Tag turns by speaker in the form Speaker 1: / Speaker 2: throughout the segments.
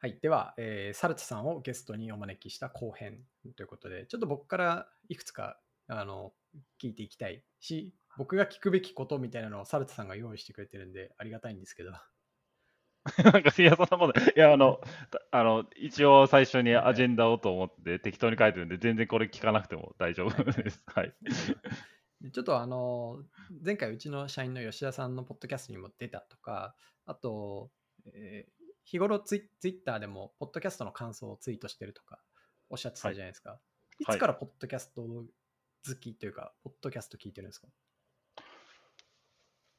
Speaker 1: はい。では、えーサルツさんをゲストにお招きした後編ということで、ちょっと僕からいくつかあの聞いていきたいし、僕が聞くべきことみたいなのをサルツさんが用意してくれてるんで、ありがたいんですけど。
Speaker 2: なんか、いや、そんなことない。いや、あの、たあの、一応最初にアジェンダをと思って適当に書いてるんで、全然これ聞かなくても大丈夫です。はい。
Speaker 1: でちょっとあの、前回うちの社員の吉田さんのポッドキャストにも出たとか、あと、えー日頃ツイツイッターでも、ポッドキャストの感想をツイートしてるとか、おっしゃってたじゃないですか。い、
Speaker 2: はい
Speaker 1: つからポッドキャスト好きというか、ポッドキャスト聞いてるんですか？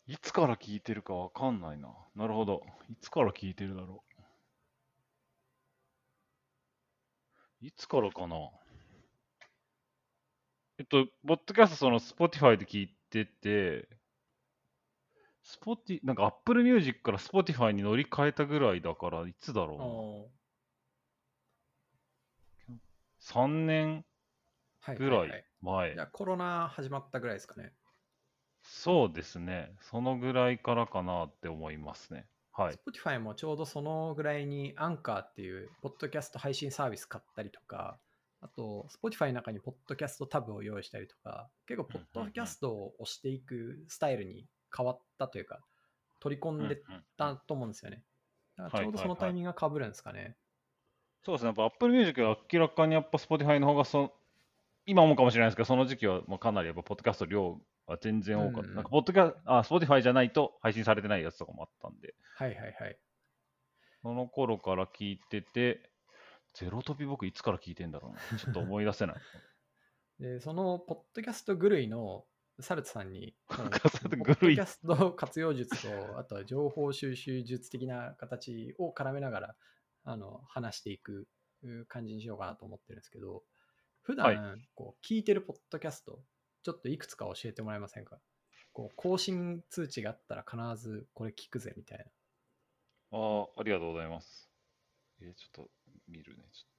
Speaker 2: いつから聞いてるかわかんないな。なるほど。いつから聞いてるだろう。いつからかな。えっと、ポッドキャスト、その、Spotify で聞いてて、スポティ、なんか Apple Music から Spotify に乗り換えたぐらいだから、いつだろうな。
Speaker 1: お
Speaker 2: 3年
Speaker 1: ーはい
Speaker 2: ぐら
Speaker 1: はいはい
Speaker 2: 前
Speaker 1: じゃ。あコロナ始まったぐらいですかね。
Speaker 2: そうですね。そのぐらいからかなって思いますね。はい。
Speaker 1: Spotify もちょうどそのぐらいにアンカーっていうポッドキャスト配信サービス買ったりとか、あと Spotify の中にポッドキャストタブを用意したりとか、結構ポッドキャストを押していくスタイルに変わったというか、取り込んでたと思うんですよね。だからちょうどそのタイミングが被るんですかね。
Speaker 2: そうですね。やっぱ Apple Music は明らかにやっぱ Spotify の方がそ、今思うかもしれないですけど、その時期はもうかなりやっぱポッドキャスト量は全然多かった。
Speaker 1: うん
Speaker 2: なんかポッドキャあ、Spotify じゃないと配信されてないやつとかもあったんで、
Speaker 1: はいはいはい。
Speaker 2: その頃から聞いてて、ゼロ飛び僕いつから聞いてんだろうな。ちょっと思い出せない。
Speaker 1: で、そのポッドキャスト狂いのサルツさんに、その
Speaker 2: ポッドキャスト
Speaker 1: 活用術と、あとは情報収集術的な形を絡めながらあの話していくう感じにしようかなと思ってるんですけど、普段、
Speaker 2: は
Speaker 1: こう聞いてるポッドキャスト、ちょっといくつか教えてもらえませんか？こう更新通知があったら必ずこれ聞くぜみたいな。
Speaker 2: ああ、ありがとうございます。えーちょっと見るね。ちょっと。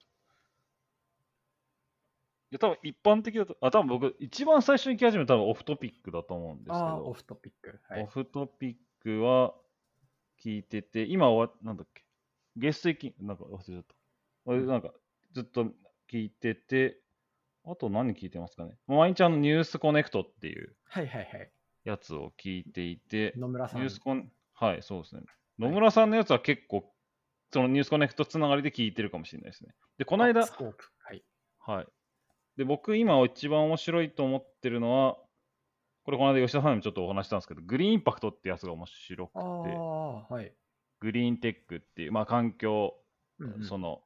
Speaker 2: いや、多分一般的だと、あ、多分僕、一番最初に聞き始めたのはオフトピックだと思うんですけど、
Speaker 1: オフトピック。はい
Speaker 2: オ。フトピックは聞いてて、今は、なんだっけ、ゲスト行き、なんか忘れちゃった。俺なんか、ずっと聞いてて、あと何聞いてますかね？毎日あの、ニュースコネクトっていう
Speaker 1: はいはいはい。
Speaker 2: やつを聞いていて、
Speaker 1: 野村さん。
Speaker 2: ニュースコン、はい、そうですね。野村さんのやつは結構、そのニュースコネクトつながりで聞いてるかもしれないですね。で、この間
Speaker 1: あス、コープ。はい。
Speaker 2: はい。で、僕今一番面白いと思ってるのは、これこの間吉田さんにもちょっとお話ししたんですけど、グリーンインパクトってやつが面白くて、
Speaker 1: はい。
Speaker 2: グリーンテックっていう、まあ環境、
Speaker 1: うんうん。
Speaker 2: その、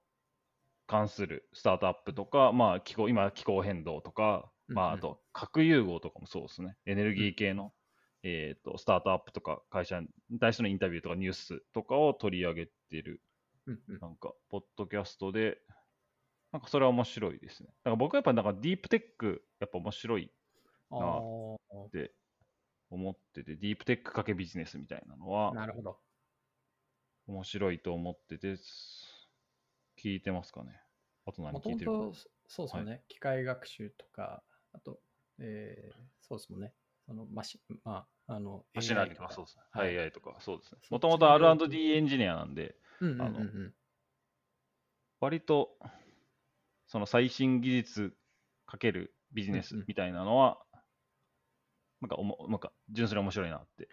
Speaker 2: 関するスタートアップとか、まあ気候、今気候変動とか、まあ
Speaker 1: うんうん。
Speaker 2: あと核融合とかもそうですね。エネルギー系の、えっ、と、スタートアップとか会社に対してのインタビューとかニュースとかを取り上げてる、
Speaker 1: うんうん。
Speaker 2: なんか、ポッドキャストで、なんかそれは面白いですね。だから僕はやっぱなんかディープテック、やっぱ面白い
Speaker 1: あ
Speaker 2: な
Speaker 1: ー
Speaker 2: って思ってて、ディープテックかけビジネスみたいなのは
Speaker 1: なるほど。
Speaker 2: 面白いと思ってて、聞いてますかね。あと何聞いてるか。
Speaker 1: とそうですよね、機械学習とか、あと、えーそうですもんね。そのマシまあ、あの、
Speaker 2: マシナリ
Speaker 1: AI
Speaker 2: とか、そうですね。
Speaker 1: はい
Speaker 2: AI とか、そうですね。もともと R&D エンジニアなんで、
Speaker 1: うんうんうん
Speaker 2: あの
Speaker 1: うん。
Speaker 2: 割と、その最新技術かけるビジネスみたいなのは、なんかおも、なんか純粋に面白いなって。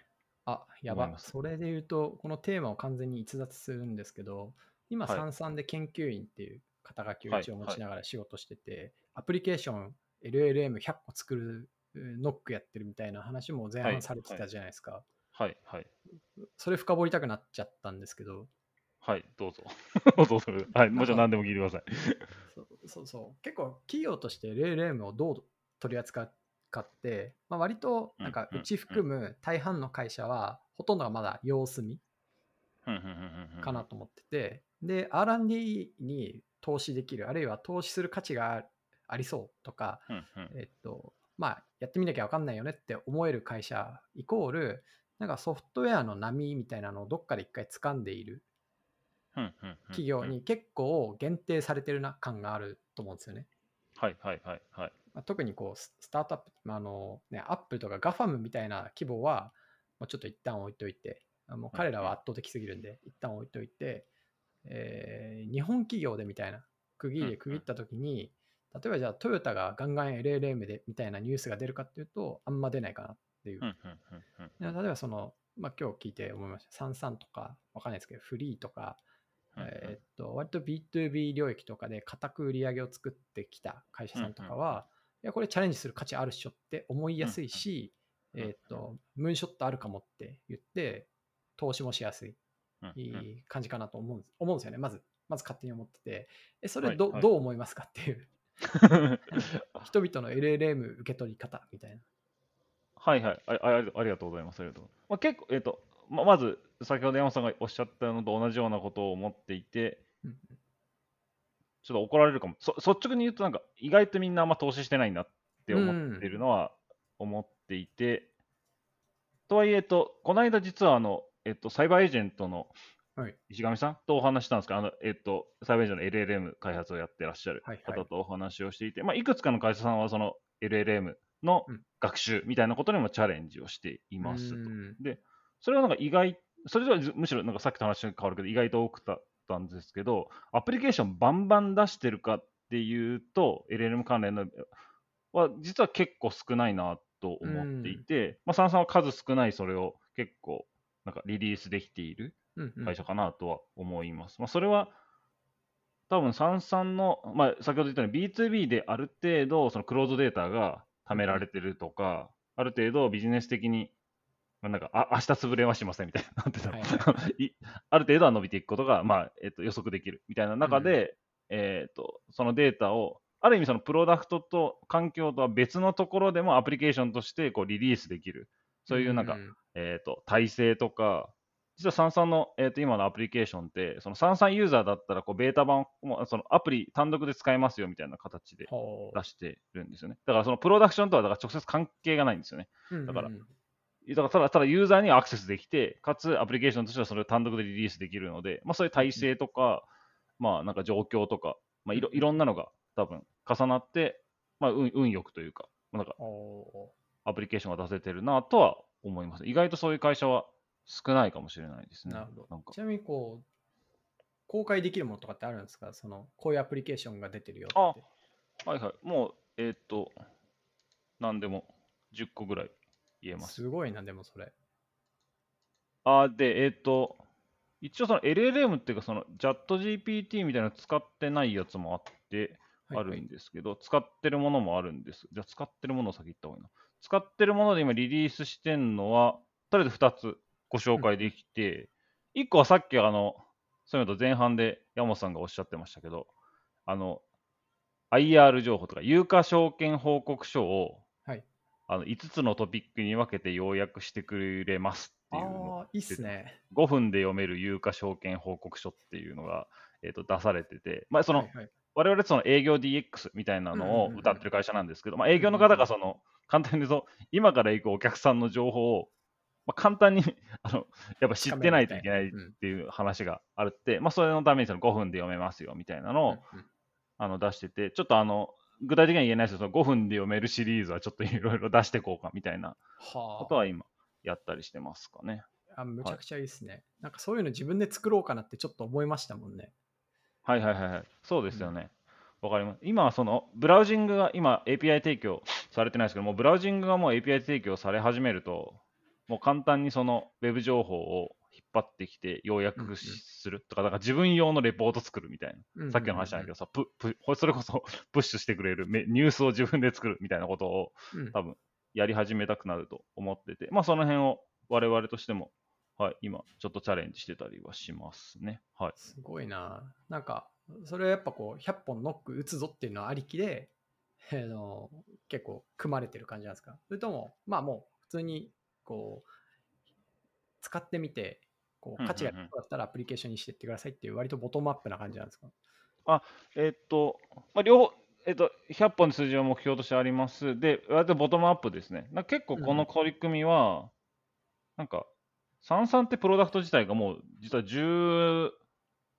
Speaker 1: あ、やば。それで言うと、このテーマを完全に逸脱するんですけど、今、
Speaker 2: はい
Speaker 1: 三々で研究員っていう肩書きを
Speaker 2: はい
Speaker 1: 一応持ちながら仕事してて、アプリケーション LLM100 個作るノックやってるみたいな話も前
Speaker 2: はい
Speaker 1: 半されてたじゃないですか。
Speaker 2: はい、はい。
Speaker 1: それ深掘りたくなっちゃったんですけど、
Speaker 2: はい、どうぞ。どうぞ。はい、もちろん何でも聞いてください。
Speaker 1: そうそうそう結構企業として LLM をどう取り扱うかって、まあ、割となんか
Speaker 2: う
Speaker 1: ち含む大半の会社はほとんどがまだ様子見かなと思ってて、で R&D に投資できるあるいは投資する価値がありそうとか、えっとまあ、やってみなきゃ分かんないよねって思える会社イコールなんかソフトウェアの波みたいなのをどっかで一回掴んでいる企業に結構限定されてるな感があると思うんですよね。
Speaker 2: はい、はい、はい、はい。
Speaker 1: まあ、特にこうススタートアップ、まああのね、アップルとか GAFAM みたいな規模は、もうちょっと一旦置いといて、あもう彼らは圧倒的すぎるんで、一旦置いといて、えー日本企業でみたいな区切りで区切ったときに、例えばじゃあトヨタがガンガン LLM でみたいなニュースが出るかっていうと、あんま出ないかなっていう例えばその、まあ、今日聞いて思いました。サンサンとか、わかんないですけど、フリーとか、えーっと、割と B2B 領域とかで固く売り上げを作ってきた会社さんとかは、いや、これチャレンジする価値あるっしょって思いやすいし、えーっと、ムーンショットあるかもって言って、投資もしやすい、感じかなと思うんです思うんですよね。まず、まず勝手に思ってて。え、それど,、
Speaker 2: は
Speaker 1: どう思いますかっていう、人々の LLM 受け取り方みたいな。
Speaker 2: はいはい。ああありありがとうございます。ありがとう。まあ、結構、えっ、と、ままず、先ほど山本さんがおっしゃったのと同じようなことを思っていて、
Speaker 1: うん。
Speaker 2: ちょっと怒られるかも。そ率直に言うと、なんか、意外とみんなあんま投資してないなって思ってるのは思っていて、とはいえ、と、この間実は、あの、えっと、サイバーエージェントの
Speaker 1: はい。
Speaker 2: 石上さんとお話ししたんですけど、あの、えっと、サイバーエージェントの LLM 開発をやってらっしゃる
Speaker 1: はいはい。
Speaker 2: 方とお話をしていて、まあ、いくつかの会社さんは、その LLM の
Speaker 1: うん。
Speaker 2: 学習みたいなことにもチャレンジをしていますと。
Speaker 1: うん
Speaker 2: それはなんか意外、それではずむしろなんかさっきと話が変わるけど、意外と多くだったんですけど、アプリケーションバンバン出してるかっていうと、LLM 関連のは実は結構少ないなと思っていて、まあ、サンさんは数少ないそれを結構なんかリリースできている
Speaker 1: うんうん
Speaker 2: 会社かなとは思います。まあ、それは多分、サンさんの、まあ、先ほど言ったように B2B である程度、そのクローズデータが貯められてるとか、ある程度ビジネス的に、まあ、なんか、あ明日潰れはしませんみたいな、なんていうんだろういある程度は伸びていくことが、まあえっと予測できるみたいな中で、えっとそのデータを、ある意味、そのプロダクトと環境とは別のところでもアプリケーションとしてこうリリースできる、そういうなんか、えー、と体制とか、実はサンサンの、えー、と今のアプリケーションって、そのサンサンユーザーだったらこうベータ版もそのアプリ単独で使えますよみたいな形で出してるんですよね。だからそのプロダクションとはだから直接関係がないんですよね。
Speaker 1: うん
Speaker 2: だから
Speaker 1: うん
Speaker 2: だからただただユーザーにアクセスできて、かつアプリケーションとしてはそれを単独でリリースできるので、まあ、そういう体制とか、まあなんか状況とか、まあ、いろいろんなのが多分重なって、まあ、運運よくというか、まあなんか
Speaker 1: お
Speaker 2: アプリケーションが出せてるなとは思います。意外とそういう会社は少ないかもしれないですね。
Speaker 1: ーなるほど
Speaker 2: んか
Speaker 1: ちなみにこう公開できるものとかってあるんですか？そのこういうアプリケーションが出てるよって
Speaker 2: あはいはい。もう、えーっと、何でも10個ぐらい言えます。
Speaker 1: すごいなでもそれ
Speaker 2: あで、えーっと、一応その LLM っていうか、その JATGPT みたいなの使ってないやつもあって、あるんですけど、使ってるものもあるんです。じゃあ、使ってるものを先言った方がいいな。使ってるもので今リリースしてんのは、とりあえず2つご紹介できて、1個はさっきあの、そういうのと前半で山本さんがおっしゃってましたけど、あの、IR 情報とか、有価証券報告書を、
Speaker 1: はい
Speaker 2: あの5つのトピックに分けて要約してくれますっていうの。
Speaker 1: いいっすね。
Speaker 2: 5分で読める有価証券報告書っていうのが、えー、と出されてて、まあ、その、
Speaker 1: はいはい。
Speaker 2: 我々その営業 DX みたいなの
Speaker 1: うんうんうんうん。
Speaker 2: を歌ってる会社なんですけど、まあ、営業の方がその簡単に言うと今から行くお客さんの情報を、まあ、簡単に あのやっぱ知ってないといけないっていう話があるって、まあ、それのためにその5分で読めますよみたいなのを、
Speaker 1: うんうん。
Speaker 2: あの出しててちょっとあの具体的には言えないですけどその5分で読めるシリーズはちょっといろいろ出していこうかみたいな
Speaker 1: は
Speaker 2: ことは今やったりしてますかね。
Speaker 1: ああむちゃくちゃいいっすね、なんかそういうの自分で作ろうかなってちょっと思いましたもんね
Speaker 2: はいはいはいはい。そうですよね。わ、かります。今はそのブラウジングが今 API 提供されてないですけども、ブラウジングがもう API 提供され始めると、もう簡単にそのウェブ情報を引っ張ってきて要約し
Speaker 1: うんうん
Speaker 2: するとか、だから自分用のレポート作るみたいな。さっきの話じゃないけどさ、ププそれこそ プッシュしてくれるめニュースを自分で作るみたいなことを
Speaker 1: うん
Speaker 2: 多分やり始めたくなると思ってて、まあその辺を我々としても、はい、今ちょっとチャレンジしてたりはしますね。はい。
Speaker 1: すごいな。なんか、それはやっぱこう、100本ノック打つぞっていうのはありきで、あの結構組まれてる感じなんですか？それとも、まあもう普通に、こう、使ってみて、こう、価値が
Speaker 2: うんうん。うん
Speaker 1: あったらアプリケーションにしてってくださいっていう、割とボトムアップな感じなんですか？
Speaker 2: えっと、まあ、両方、えっと、100本の数字は目標としてあります。で、割とボトムアップですね。なんか結構この取り組みは、なんか、サンサンってプロダクト自体がもう、実は15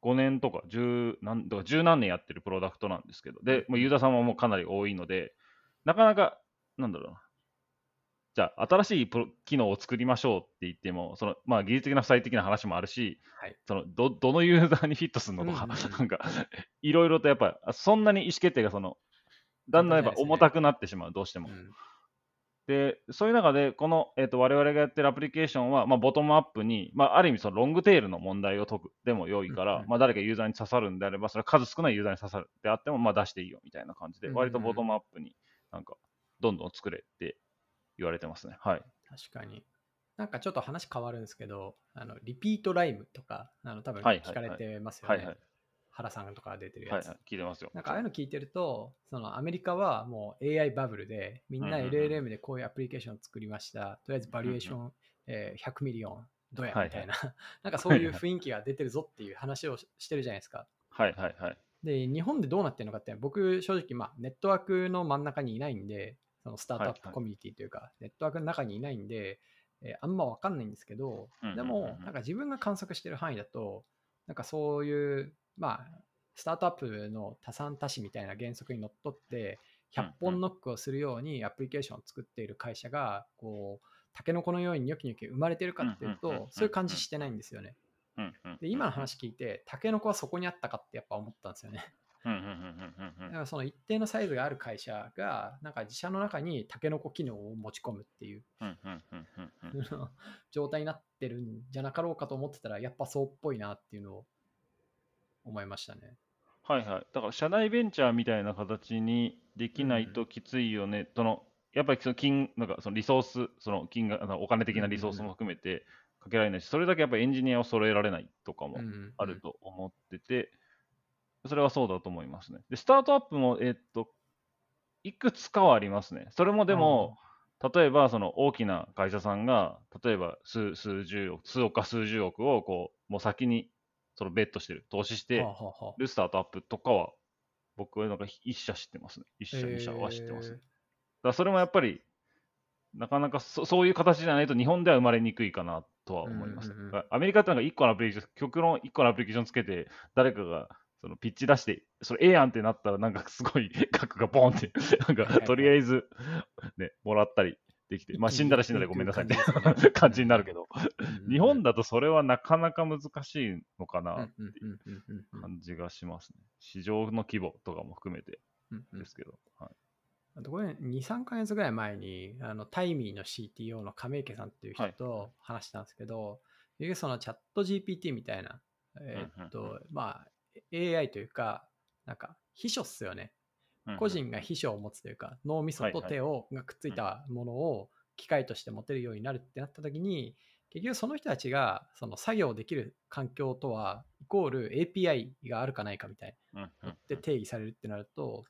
Speaker 2: 年とか、10何とか十何年やってるプロダクトなんですけど、で、もうユーザーさんももうかなり多いので、なかなか、なんだろうな、じゃあ、新しいプロ機能を作りましょうって言っても、そのまあ、技術的な負債的な話もあるし、
Speaker 1: はい。
Speaker 2: そのどどのユーザーにフィットするのとか、
Speaker 1: うんうんうん
Speaker 2: なんか、いろいろとやっぱ、そんなに意思決定がその、だんだんやっぱ重たくなってしまう、どうしても。
Speaker 1: うん
Speaker 2: で、そういう中で、この、えっと我々がやってるアプリケーションは、まあ、ボトムアップに、まあ、ある意味そのロングテールの問題を解くでも良いから、
Speaker 1: うんうん
Speaker 2: まあ、誰かユーザーに刺さるんであれば、それは数少ないユーザーに刺さるであっても、まあ、出していいよみたいな感じで、割とボトムアップになんか、どんどん作れって言われてますね。はい。
Speaker 1: 確かに。なんかちょっと話変わるんですけど、あのリピートライムとか、あの多分
Speaker 2: はいはい
Speaker 1: 聞かれてますよね。
Speaker 2: はいはい。
Speaker 1: 原さんとか出てるやつ。
Speaker 2: はいはい。聞いてますよ。
Speaker 1: なんかああいうの聞いてると、そのアメリカはもう AI バブルで、みんな LLM でこういうアプリケーションを作りました。とりあえずバリュエーション、えー100 million、どうや
Speaker 2: はい
Speaker 1: みたいな、なんかそういう雰囲気が出てるぞっていう話をししてるじゃないですか。
Speaker 2: はいはいはい。
Speaker 1: で、日本でどうなってるのかって、僕、正直、まあ、ネットワークの真ん中にいないんで、そのスタートアッ
Speaker 2: はいはい
Speaker 1: プコミュニティというか、ネットワークの中にいないんで、えーあんまわかんないんですけどでも、なんか自分が観測してる範囲だと、なんかそういう、まあ、スタートアップの多産多死みたいな原則にのっとって、100本ノックをするようにアプリケーションを作っている会社が、こう、タケノコのようにニョキニョキ生まれてるかっていうと、そういう感じしてないんですよね。で、今の話聞いて、タケノコはそこにあったかってやっぱ思ったんですよね。
Speaker 2: うんうんうんうんうんうん。
Speaker 1: だからその一定のサイズがある会社が、なんか自社の中にタケノコ機能を持ち込むっていう。
Speaker 2: うんうんうんうんうん
Speaker 1: 状態になってるんじゃなかろうかと思ってたら、やっぱそうっぽいなっていうのを思いましたね。
Speaker 2: はいはい。だから社内ベンチャーみたいな形にできないときついよね。そのやっぱりその金なんかそのリソース、その金額、お金的なリソースも含めてかけられないし、それだけやっぱりエンジニアを揃えられないとかも
Speaker 1: うん。
Speaker 2: あると思ってて、それはそうだと思いますね。で、スタートアップも、えっと、いくつかはありますね。それもでも、例えばその大きな会社さんが、例えば数数十億、数億か数十億をこうもう先にそのベットしてる、投資してるスタートアップとかは、僕はなんか一社知ってますね。一社、二社は知ってますね。だからそれもやっぱり、なかなかそそういう形じゃないと日本では生まれにくいかなとは思います。アメリカってなんか1個のアプリケーション、極論1個のアプリケーションつけて、誰かがそのピッチ出して、それええやんってなったら、なんかすごい 額がボンって、なん
Speaker 1: はいはい。
Speaker 2: かとりあえず、ね、もらったりできて、まあ死んだら死んだでごめんなさいって
Speaker 1: 感じ
Speaker 2: になるけど、日本
Speaker 1: だ
Speaker 2: だとそれはなかなか難しいのかな
Speaker 1: うんうんう
Speaker 2: 感じがしますね。市場の規模とかも含めてですけど。はい。
Speaker 1: あとこれ2、3ヶ月ぐらい前に、あのタイミーの CTO の亀池さんっていう人と話したんですけど、結局そのチャット GPT みたいな、えーっと、まあ、AI というか、なんか秘書っすよね。
Speaker 2: うん
Speaker 1: 個人が秘書を持つというか、脳みそと手をがくっついたものを機械として持てるようになるってなった時に、結局その人たちがその作業できる環境とは、イコール API があるかないかみたいなって定義されるってなると、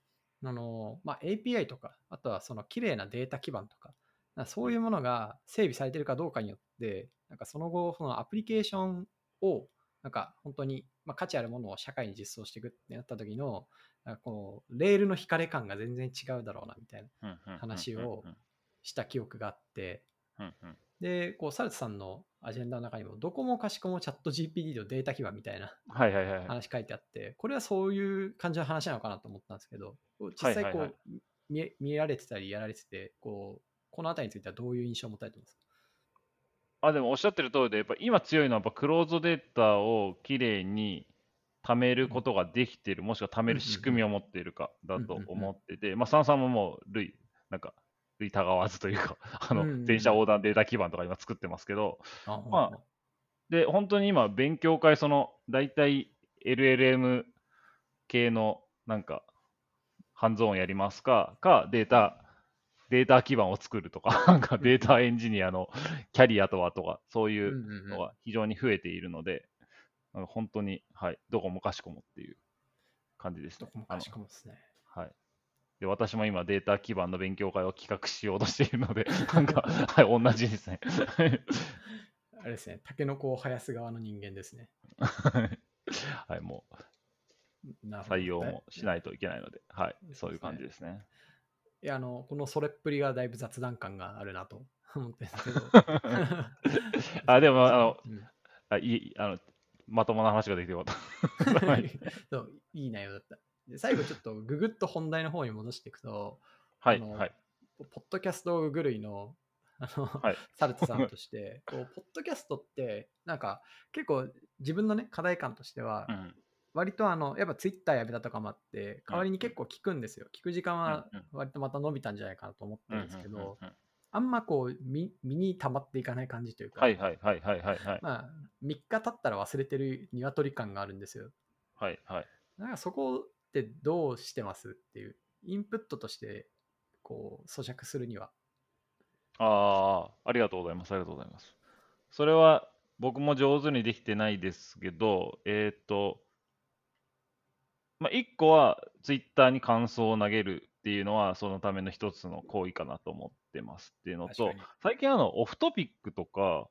Speaker 1: あのまあ、API とか、あとはその綺麗なデータ基盤とか、かそういうものが整備されてるかどうかによって、なんかその後、そのアプリケーションを、なんか本当に、まあ、価値あるものを社会に実装していくってなった時の、なんかこうレールの引かれ感が全然違うだろうなみたいな話をした記憶があって、で、こうサルツさんのアジェンダの中にも、どこもかしこもチャット GPT のデータ基盤みたいな。話書いてあって、これはそういう感じの話なのかなと思ったんですけど、実際こう、見られてたりやられてて、こうこのあたりについてはどういう印象を持たれてますか？
Speaker 2: あでもおっしゃってる通りで、やっぱ今強いのはやっぱクローズドデータをきれいに貯めることができている、もしくは貯める仕組みを持っているかだと思ってて、まあ、サンさんももう類、なんか、類たがわずというか、あの
Speaker 1: うんうんうん。
Speaker 2: 全社横断データ基盤とか今作ってますけど、
Speaker 1: あ
Speaker 2: まあで、本当に今、勉強会、その、大体 LLM 系の、なんか、ハンズオンやりますか、か、データ、データ基盤を作るとか、なんかデータエンジニアのキャリアとはとか、そうい
Speaker 1: う
Speaker 2: のが非常に増えているので、なんか本当に、はい、どこもかしこもっていう感じですね。
Speaker 1: どこもかしこもですね。
Speaker 2: はい。で、私も今、データ基盤の勉強会を企画しようとしているので、なんか、はい、同じですね。
Speaker 1: あれですね、タケノコを生やす側の人間ですね。
Speaker 2: はい、もう採用もし
Speaker 1: い。
Speaker 2: ないといけないので、はい、
Speaker 1: そう
Speaker 2: いう感じですね。
Speaker 1: いや、あの、このそれっぷりがだいぶ雑談感があるなと 思ってるんですけど。
Speaker 2: あ、でも、あの、
Speaker 1: う ん
Speaker 2: あいい、あの、まともな話ができてよかった。はい、
Speaker 1: そういい内容だった。で最後ちょっとググッと本題の方に戻していくと、
Speaker 2: はい、はい。
Speaker 1: ポッドキャストグ類のあの、
Speaker 2: はい。
Speaker 1: サルトさんとして、こう、ポッドキャストって、なんか、結構自分のね、課題感としては
Speaker 2: う、ん。
Speaker 1: 割とあの、やっぱツイッターやめたとかもあって、代わりに結構聞くんですよ。聞く時間は割とまた伸びたんじゃないかなと思ってるんですけど、あんまこう、身身に溜まっていかない感じというか、
Speaker 2: はいはいはいはいはいはい。
Speaker 1: まあ、3日経ったら忘れてる鶏感があるんですよ。
Speaker 2: はいはい。
Speaker 1: なんかそこってどうしてますっていう、インプットとして、こう、咀嚼するには。
Speaker 2: ああ、ありがとうございます。ありがとうございます。それは僕も上手にできてないですけど、えっと、まあ、一個はツイッターに感想を投げるっていうのはそのための一つの行為かなと思ってますっていうのと最近あのオフトピックとか。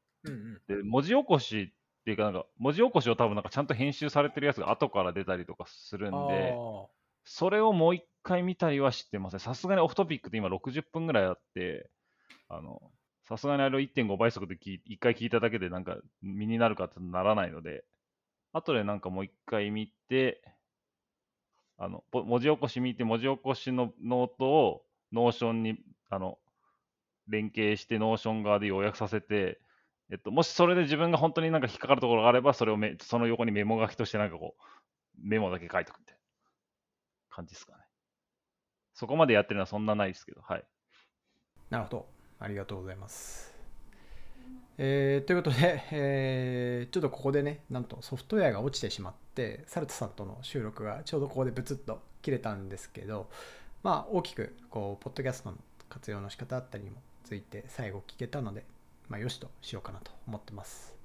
Speaker 2: で文字起こしっていうかなんか文字起こしを多分なんかちゃんと編集されてるやつが後から出たりとかするんで、
Speaker 1: あ
Speaker 2: それをもう一回見たりはしてません。さすがに Off Topic って今60分ぐらいあって、あの、さすがにあれを1.5倍速で聞い一回聞いただけでなんか身になるかってならないので、後でなんかもう一回見て、あの、文字起こし見て、文字起こしのノートを Notion に、あの、連携して Notion 側で要約させて、えっと、もしそれで自分が本当になんか引っかかるところがあれば、それをめその横にメモ書きとしてなんかこう、メモだけ書いとくみたいな感じですかね。そこまでやってるのはそんなないですけど、はい。
Speaker 1: なるほど。ありがとうございます。えーということで、えーちょっとここでね、なんとソフトウェアが落ちてしまって、サルトさんとの収録がちょうどここでブツッと切れたんですけど、まあ大きく、こう、ポッドキャストの活用の仕方だったりにもついて最後聞けたので、まあよしとしようかなと思ってます。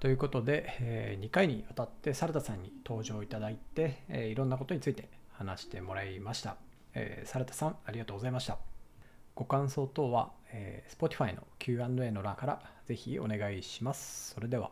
Speaker 1: ということで、え2回にわたってサルタさんに登場いただいて、えーいろんなことについて話してもらいました。えーサルタさん、ありがとうございました。ご感想等は、えー Spotify の Q&A の欄からぜひお願いします。それでは。